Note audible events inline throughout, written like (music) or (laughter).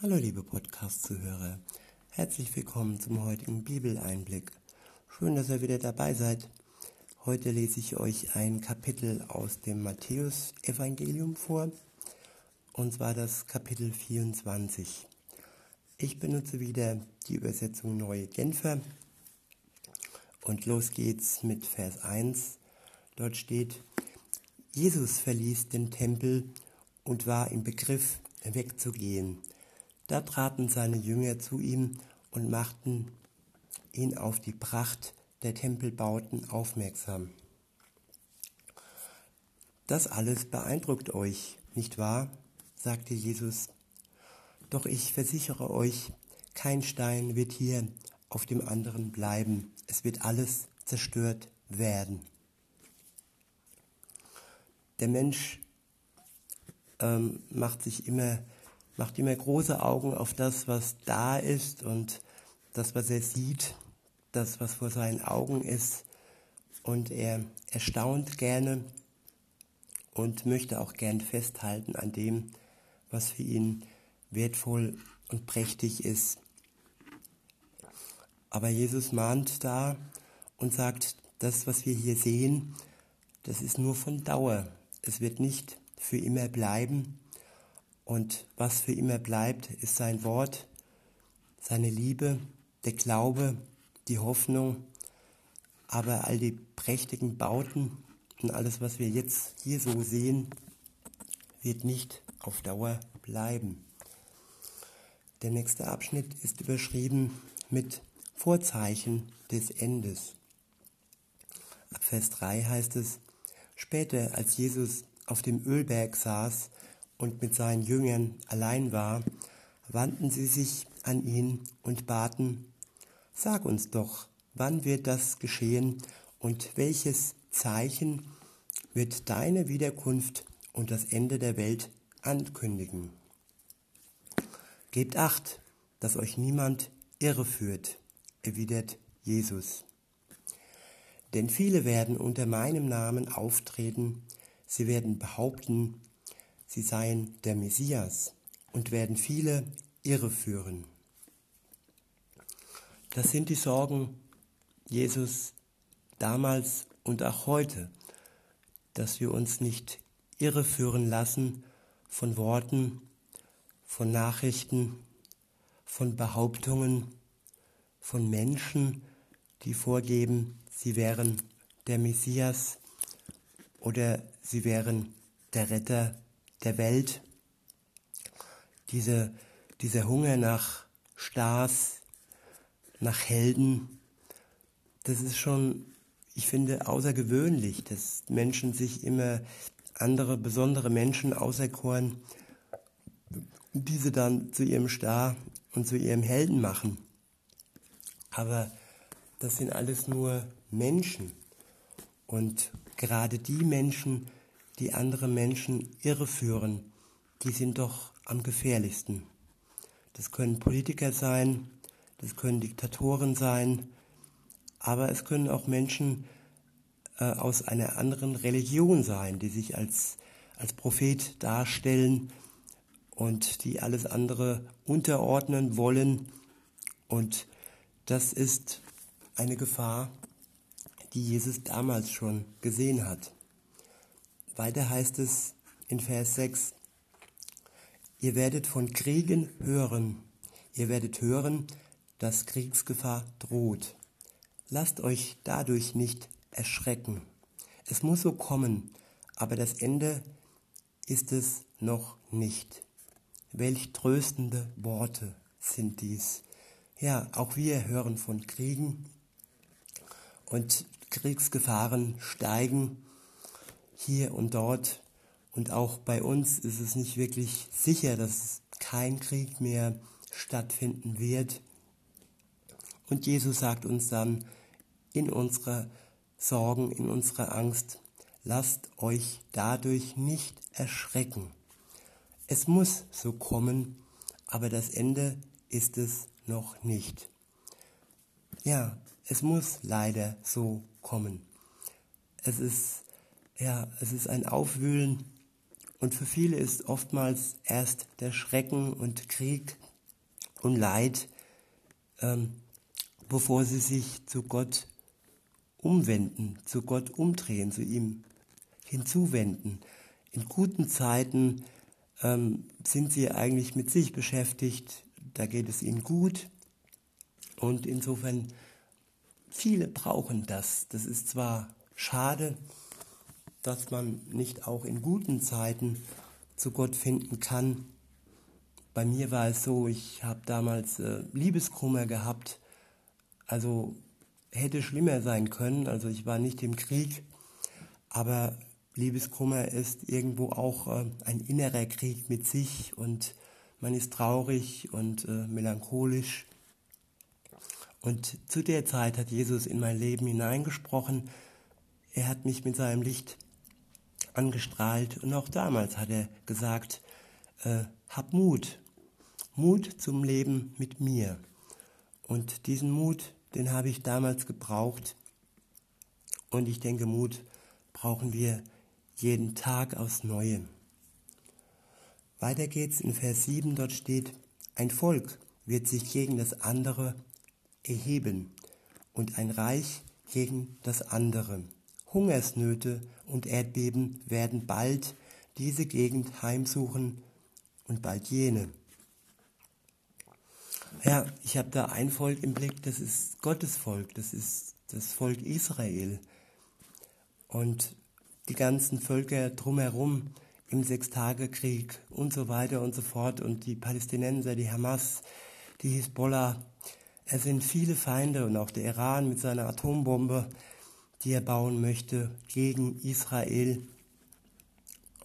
Hallo liebe Podcast-Zuhörer, herzlich willkommen zum heutigen Bibeleinblick. Schön, dass ihr wieder dabei seid. Heute lese ich euch ein Kapitel aus dem Matthäus-Evangelium vor, und zwar das Kapitel 24. Ich benutze wieder die Übersetzung Neue Genfer und los geht's mit Vers 1. Dort steht, Jesus verließ den Tempel und war im Begriff, wegzugehen. Da traten seine Jünger zu ihm und machten ihn auf die Pracht der Tempelbauten aufmerksam. Das alles beeindruckt euch, nicht wahr? sagte Jesus. Doch ich versichere euch, kein Stein wird hier auf dem anderen bleiben. Es wird alles zerstört werden. Der Mensch ähm, macht sich immer macht immer große Augen auf das, was da ist und das, was er sieht, das, was vor seinen Augen ist. Und er erstaunt gerne und möchte auch gern festhalten an dem, was für ihn wertvoll und prächtig ist. Aber Jesus mahnt da und sagt, das, was wir hier sehen, das ist nur von Dauer. Es wird nicht für immer bleiben. Und was für immer bleibt, ist sein Wort, seine Liebe, der Glaube, die Hoffnung, aber all die prächtigen Bauten und alles, was wir jetzt hier so sehen, wird nicht auf Dauer bleiben. Der nächste Abschnitt ist überschrieben mit Vorzeichen des Endes. Ab Vers 3 heißt es, später als Jesus auf dem Ölberg saß, und mit seinen Jüngern allein war, wandten sie sich an ihn und baten, Sag uns doch, wann wird das geschehen und welches Zeichen wird deine Wiederkunft und das Ende der Welt ankündigen? Gebt acht, dass euch niemand irreführt, erwidert Jesus. Denn viele werden unter meinem Namen auftreten, sie werden behaupten, sie seien der Messias und werden viele irreführen. Das sind die Sorgen Jesus damals und auch heute, dass wir uns nicht irreführen lassen von Worten, von Nachrichten, von Behauptungen, von Menschen, die vorgeben, sie wären der Messias oder sie wären der Retter der Welt, diese, dieser Hunger nach Stars, nach Helden, das ist schon, ich finde, außergewöhnlich, dass Menschen sich immer andere besondere Menschen auserkoren, diese dann zu ihrem Star und zu ihrem Helden machen. Aber das sind alles nur Menschen. Und gerade die Menschen, die andere Menschen irreführen, die sind doch am gefährlichsten. Das können Politiker sein, das können Diktatoren sein, aber es können auch Menschen äh, aus einer anderen Religion sein, die sich als, als Prophet darstellen und die alles andere unterordnen wollen. Und das ist eine Gefahr, die Jesus damals schon gesehen hat. Weiter heißt es in Vers 6, ihr werdet von Kriegen hören, ihr werdet hören, dass Kriegsgefahr droht. Lasst euch dadurch nicht erschrecken. Es muss so kommen, aber das Ende ist es noch nicht. Welch tröstende Worte sind dies. Ja, auch wir hören von Kriegen und Kriegsgefahren steigen hier und dort und auch bei uns ist es nicht wirklich sicher, dass kein Krieg mehr stattfinden wird. Und Jesus sagt uns dann in unserer Sorgen, in unserer Angst, lasst euch dadurch nicht erschrecken. Es muss so kommen, aber das Ende ist es noch nicht. Ja, es muss leider so kommen. Es ist ja, es ist ein Aufwühlen und für viele ist oftmals erst der Schrecken und Krieg und Leid, ähm, bevor sie sich zu Gott umwenden, zu Gott umdrehen, zu ihm hinzuwenden. In guten Zeiten ähm, sind sie eigentlich mit sich beschäftigt, da geht es ihnen gut und insofern viele brauchen das. Das ist zwar schade, dass man nicht auch in guten Zeiten zu Gott finden kann. Bei mir war es so, ich habe damals äh, Liebeskummer gehabt, also hätte schlimmer sein können, also ich war nicht im Krieg, aber Liebeskummer ist irgendwo auch äh, ein innerer Krieg mit sich und man ist traurig und äh, melancholisch. Und zu der Zeit hat Jesus in mein Leben hineingesprochen. Er hat mich mit seinem Licht angestrahlt und auch damals hat er gesagt, äh, hab Mut, Mut zum Leben mit mir. Und diesen Mut, den habe ich damals gebraucht. Und ich denke, Mut brauchen wir jeden Tag aufs Neue. Weiter geht's in Vers 7, dort steht, ein Volk wird sich gegen das andere erheben und ein Reich gegen das andere. Hungersnöte und Erdbeben werden bald diese Gegend heimsuchen und bald jene. Ja, ich habe da ein Volk im Blick, das ist Gottes Volk, das ist das Volk Israel. Und die ganzen Völker drumherum im Sechstagekrieg und so weiter und so fort und die Palästinenser, die Hamas, die Hisbollah. Es sind viele Feinde und auch der Iran mit seiner Atombombe, die er bauen möchte gegen Israel.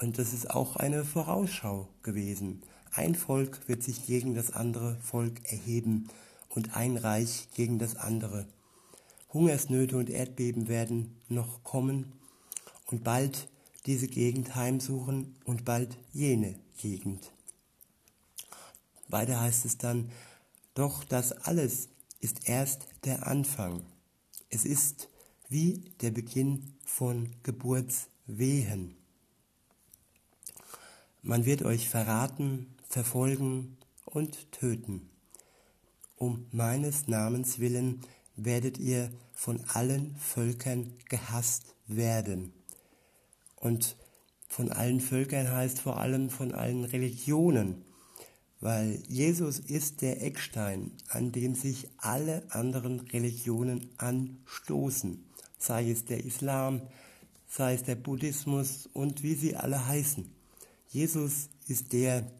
Und das ist auch eine Vorausschau gewesen. Ein Volk wird sich gegen das andere Volk erheben und ein Reich gegen das andere. Hungersnöte und Erdbeben werden noch kommen und bald diese Gegend heimsuchen und bald jene Gegend. Weiter heißt es dann, doch das alles ist erst der Anfang. Es ist wie der Beginn von Geburtswehen. Man wird euch verraten, verfolgen und töten. Um meines Namens willen werdet ihr von allen Völkern gehasst werden. Und von allen Völkern heißt vor allem von allen Religionen, weil Jesus ist der Eckstein, an dem sich alle anderen Religionen anstoßen, sei es der Islam, sei es der Buddhismus und wie sie alle heißen. Jesus ist der,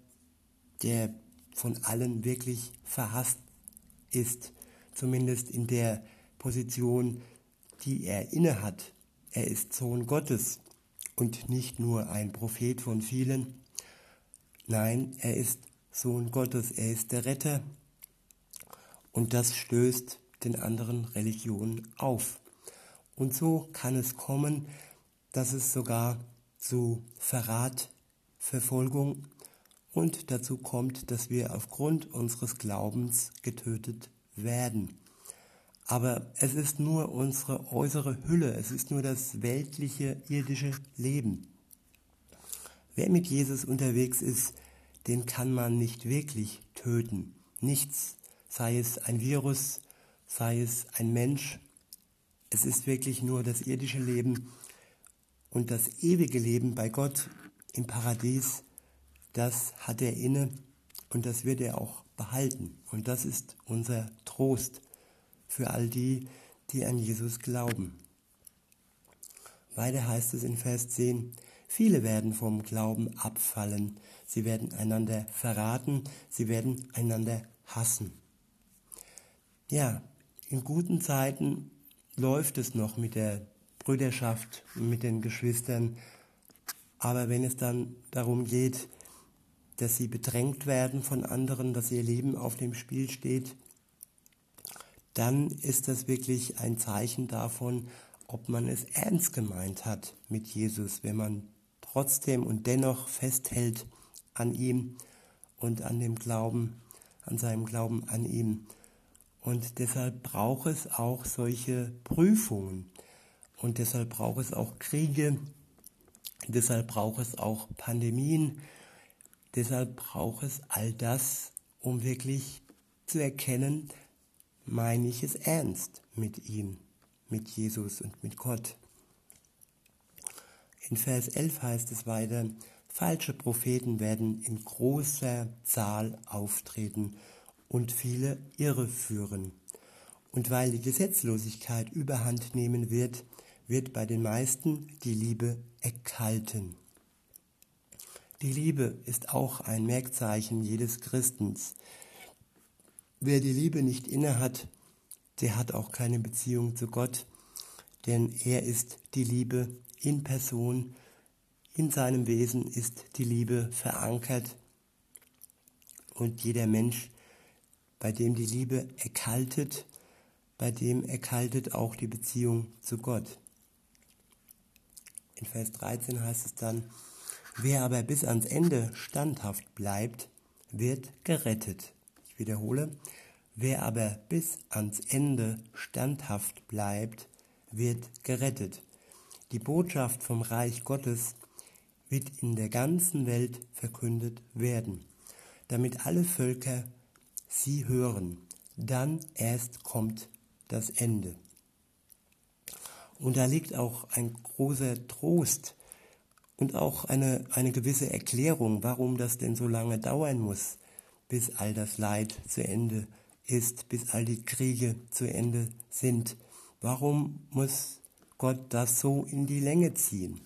der von allen wirklich verhasst ist, zumindest in der Position, die er innehat. Er ist Sohn Gottes und nicht nur ein Prophet von vielen. Nein, er ist Sohn Gottes, er ist der Retter. Und das stößt den anderen Religionen auf. Und so kann es kommen, dass es sogar zu Verrat, Verfolgung und dazu kommt, dass wir aufgrund unseres Glaubens getötet werden. Aber es ist nur unsere äußere Hülle, es ist nur das weltliche, irdische Leben. Wer mit Jesus unterwegs ist, den kann man nicht wirklich töten. Nichts, sei es ein Virus, sei es ein Mensch. Es ist wirklich nur das irdische Leben und das ewige Leben bei Gott im Paradies, das hat er inne und das wird er auch behalten. Und das ist unser Trost für all die, die an Jesus glauben. Weiter heißt es in Vers 10, viele werden vom Glauben abfallen, sie werden einander verraten, sie werden einander hassen. Ja, in guten Zeiten läuft es noch mit der Brüderschaft, mit den Geschwistern, aber wenn es dann darum geht, dass sie bedrängt werden von anderen, dass ihr Leben auf dem Spiel steht, dann ist das wirklich ein Zeichen davon, ob man es ernst gemeint hat mit Jesus, wenn man trotzdem und dennoch festhält an ihm und an dem Glauben, an seinem Glauben an ihm. Und deshalb braucht es auch solche Prüfungen. Und deshalb braucht es auch Kriege. Deshalb braucht es auch Pandemien. Deshalb braucht es all das, um wirklich zu erkennen, meine ich es ernst mit ihm, mit Jesus und mit Gott. In Vers 11 heißt es weiter, falsche Propheten werden in großer Zahl auftreten und viele irreführen. Und weil die Gesetzlosigkeit überhand nehmen wird, wird bei den meisten die Liebe erkalten. Die Liebe ist auch ein Merkzeichen jedes Christens. Wer die Liebe nicht innehat, der hat auch keine Beziehung zu Gott, denn er ist die Liebe in Person, in seinem Wesen ist die Liebe verankert und jeder Mensch, bei dem die Liebe erkaltet, bei dem erkaltet auch die Beziehung zu Gott. In Vers 13 heißt es dann, wer aber bis ans Ende standhaft bleibt, wird gerettet. Ich wiederhole, wer aber bis ans Ende standhaft bleibt, wird gerettet. Die Botschaft vom Reich Gottes wird in der ganzen Welt verkündet werden, damit alle Völker sie hören. Dann erst kommt das Ende. Und da liegt auch ein großer Trost und auch eine, eine gewisse Erklärung, warum das denn so lange dauern muss, bis all das Leid zu Ende ist, bis all die Kriege zu Ende sind. Warum muss Gott das so in die Länge ziehen?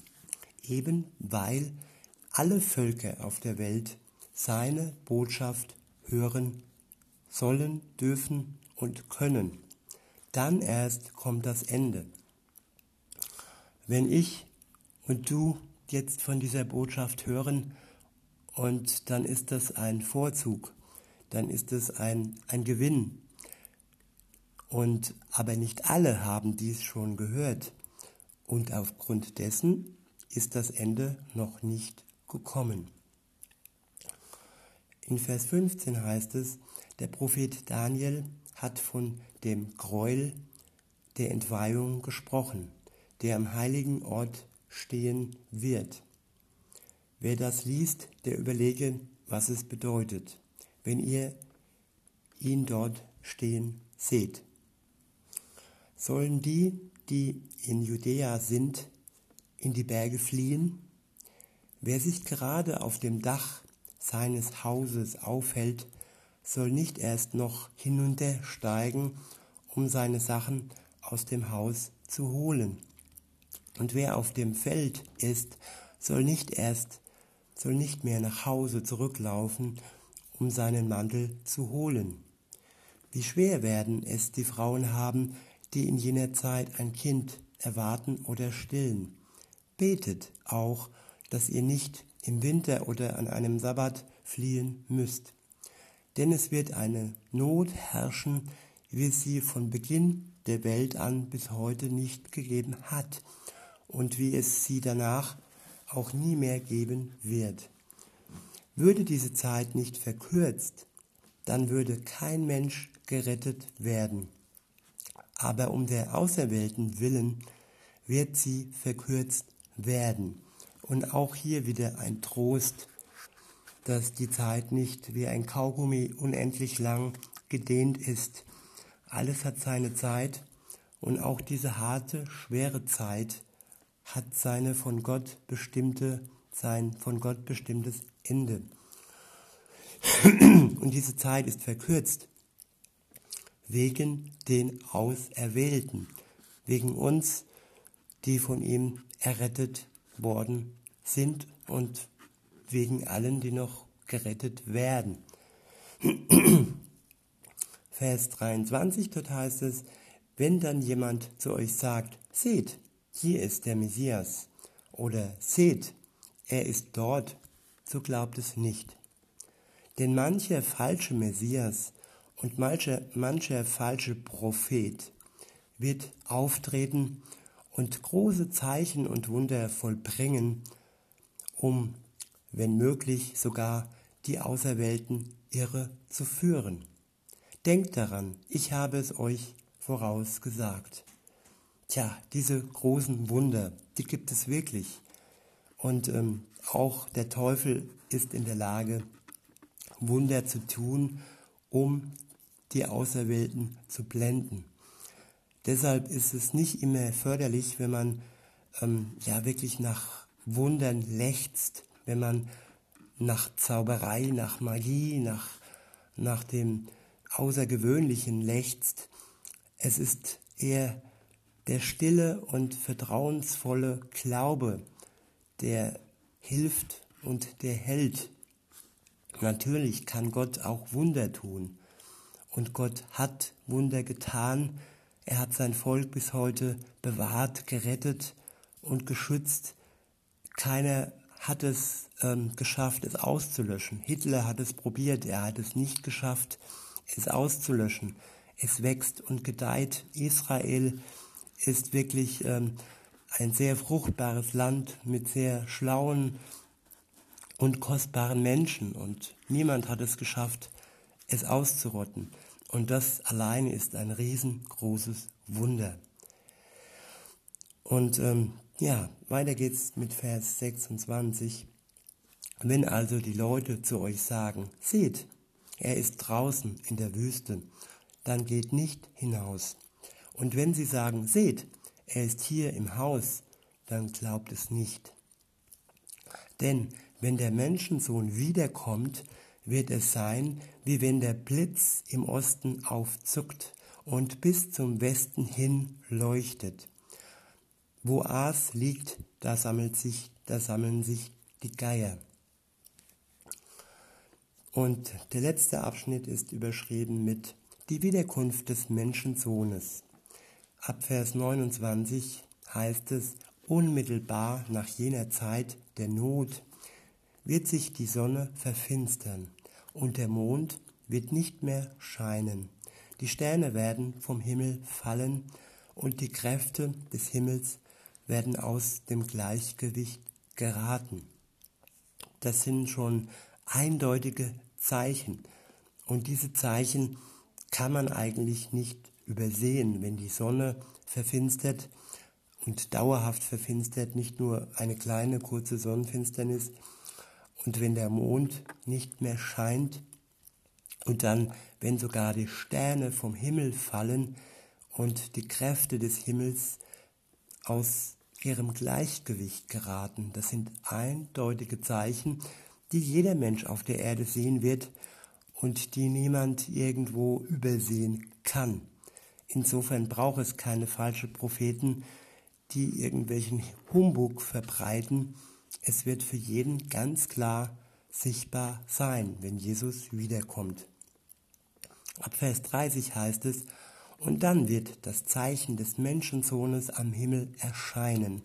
Eben weil alle Völker auf der Welt seine Botschaft hören sollen, dürfen und können. Dann erst kommt das Ende. Wenn ich und du jetzt von dieser Botschaft hören und dann ist das ein Vorzug, dann ist es ein, ein Gewinn. Und aber nicht alle haben dies schon gehört. Und aufgrund dessen ist das Ende noch nicht gekommen. In Vers 15 heißt es, der Prophet Daniel hat von dem Gräuel der Entweihung gesprochen der am heiligen Ort stehen wird. Wer das liest, der überlege, was es bedeutet, wenn ihr ihn dort stehen seht. Sollen die, die in Judäa sind, in die Berge fliehen? Wer sich gerade auf dem Dach seines Hauses aufhält, soll nicht erst noch hinuntersteigen, um seine Sachen aus dem Haus zu holen. Und wer auf dem Feld ist, soll nicht erst, soll nicht mehr nach Hause zurücklaufen, um seinen Mantel zu holen. Wie schwer werden es die Frauen haben, die in jener Zeit ein Kind erwarten oder stillen. Betet auch, dass ihr nicht im Winter oder an einem Sabbat fliehen müsst. Denn es wird eine Not herrschen, wie sie von Beginn der Welt an bis heute nicht gegeben hat und wie es sie danach auch nie mehr geben wird. Würde diese Zeit nicht verkürzt, dann würde kein Mensch gerettet werden. Aber um der Auserwählten willen wird sie verkürzt werden. Und auch hier wieder ein Trost, dass die Zeit nicht wie ein Kaugummi unendlich lang gedehnt ist. Alles hat seine Zeit und auch diese harte, schwere Zeit hat seine von Gott bestimmte, sein von Gott bestimmtes Ende. (clears throat) Und diese Zeit ist verkürzt wegen den Auserwählten, wegen uns, die von ihm errettet worden sind und wegen allen, die noch gerettet werden. (clears throat) Vers 23, dort heißt es, wenn dann jemand zu euch sagt, seht, hier ist der Messias oder seht, er ist dort, so glaubt es nicht. Denn mancher falsche Messias und mancher, mancher falsche Prophet wird auftreten und große Zeichen und Wunder vollbringen, um, wenn möglich, sogar die Auserwählten irre zu führen. Denkt daran, ich habe es euch vorausgesagt. Tja, diese großen Wunder, die gibt es wirklich. Und ähm, auch der Teufel ist in der Lage, Wunder zu tun, um die Auserwählten zu blenden. Deshalb ist es nicht immer förderlich, wenn man ähm, ja wirklich nach Wundern lechzt, wenn man nach Zauberei, nach Magie, nach, nach dem Außergewöhnlichen lechzt. Es ist eher der stille und vertrauensvolle Glaube, der hilft und der hält. Natürlich kann Gott auch Wunder tun. Und Gott hat Wunder getan. Er hat sein Volk bis heute bewahrt, gerettet und geschützt. Keiner hat es ähm, geschafft, es auszulöschen. Hitler hat es probiert, er hat es nicht geschafft, es auszulöschen. Es wächst und gedeiht. Israel ist wirklich ähm, ein sehr fruchtbares Land mit sehr schlauen und kostbaren Menschen und niemand hat es geschafft, es auszurotten. Und das alleine ist ein riesengroßes Wunder. Und ähm, ja, weiter geht's mit Vers 26. Wenn also die Leute zu euch sagen, seht, er ist draußen in der Wüste, dann geht nicht hinaus. Und wenn sie sagen, seht, er ist hier im Haus, dann glaubt es nicht. Denn wenn der Menschensohn wiederkommt, wird es sein, wie wenn der Blitz im Osten aufzuckt und bis zum Westen hin leuchtet. Wo Aas liegt, da sammelt sich, da sammeln sich die Geier. Und der letzte Abschnitt ist überschrieben mit die Wiederkunft des Menschensohnes. Ab Vers 29 heißt es, unmittelbar nach jener Zeit der Not wird sich die Sonne verfinstern und der Mond wird nicht mehr scheinen. Die Sterne werden vom Himmel fallen und die Kräfte des Himmels werden aus dem Gleichgewicht geraten. Das sind schon eindeutige Zeichen. Und diese Zeichen kann man eigentlich nicht übersehen, wenn die Sonne verfinstert und dauerhaft verfinstert, nicht nur eine kleine kurze Sonnenfinsternis, und wenn der Mond nicht mehr scheint und dann, wenn sogar die Sterne vom Himmel fallen und die Kräfte des Himmels aus ihrem Gleichgewicht geraten. Das sind eindeutige Zeichen, die jeder Mensch auf der Erde sehen wird und die niemand irgendwo übersehen kann. Insofern braucht es keine falschen Propheten, die irgendwelchen Humbug verbreiten. Es wird für jeden ganz klar sichtbar sein, wenn Jesus wiederkommt. Ab Vers 30 heißt es, und dann wird das Zeichen des Menschensohnes am Himmel erscheinen,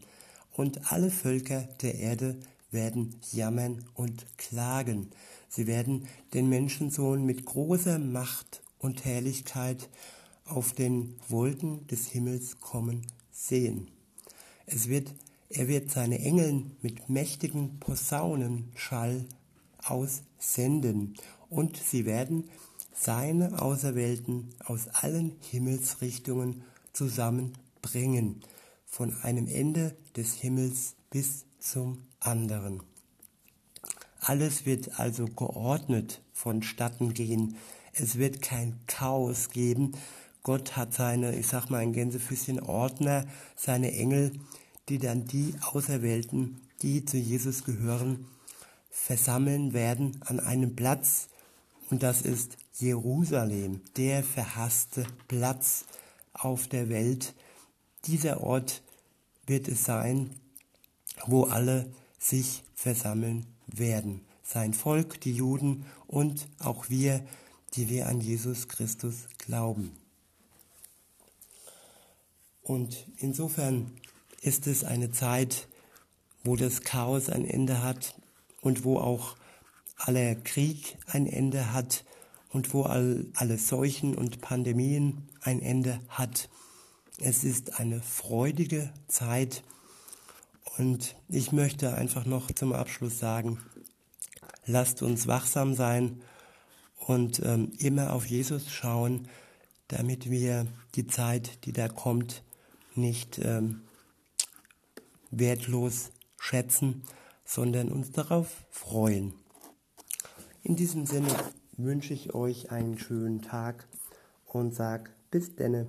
und alle Völker der Erde werden jammern und klagen. Sie werden den Menschensohn mit großer Macht und Herrlichkeit auf den Wolken des Himmels kommen sehen. Es wird, er wird seine Engeln mit mächtigen Posaunenschall aussenden und sie werden seine Auserwählten aus allen Himmelsrichtungen zusammenbringen, von einem Ende des Himmels bis zum anderen. Alles wird also geordnet vonstatten gehen. Es wird kein Chaos geben. Gott hat seine, ich sag mal ein Gänsefüßchen Ordner, seine Engel, die dann die Auserwählten, die zu Jesus gehören, versammeln werden an einem Platz, und das ist Jerusalem, der verhasste Platz auf der Welt. Dieser Ort wird es sein, wo alle sich versammeln werden. Sein Volk, die Juden und auch wir, die wir an Jesus Christus glauben. Und insofern ist es eine Zeit, wo das Chaos ein Ende hat und wo auch aller Krieg ein Ende hat und wo all, alle Seuchen und Pandemien ein Ende hat. Es ist eine freudige Zeit und ich möchte einfach noch zum Abschluss sagen, lasst uns wachsam sein und ähm, immer auf Jesus schauen, damit wir die Zeit, die da kommt, nicht ähm, wertlos schätzen, sondern uns darauf freuen. In diesem Sinne wünsche ich euch einen schönen Tag und sag bis denne.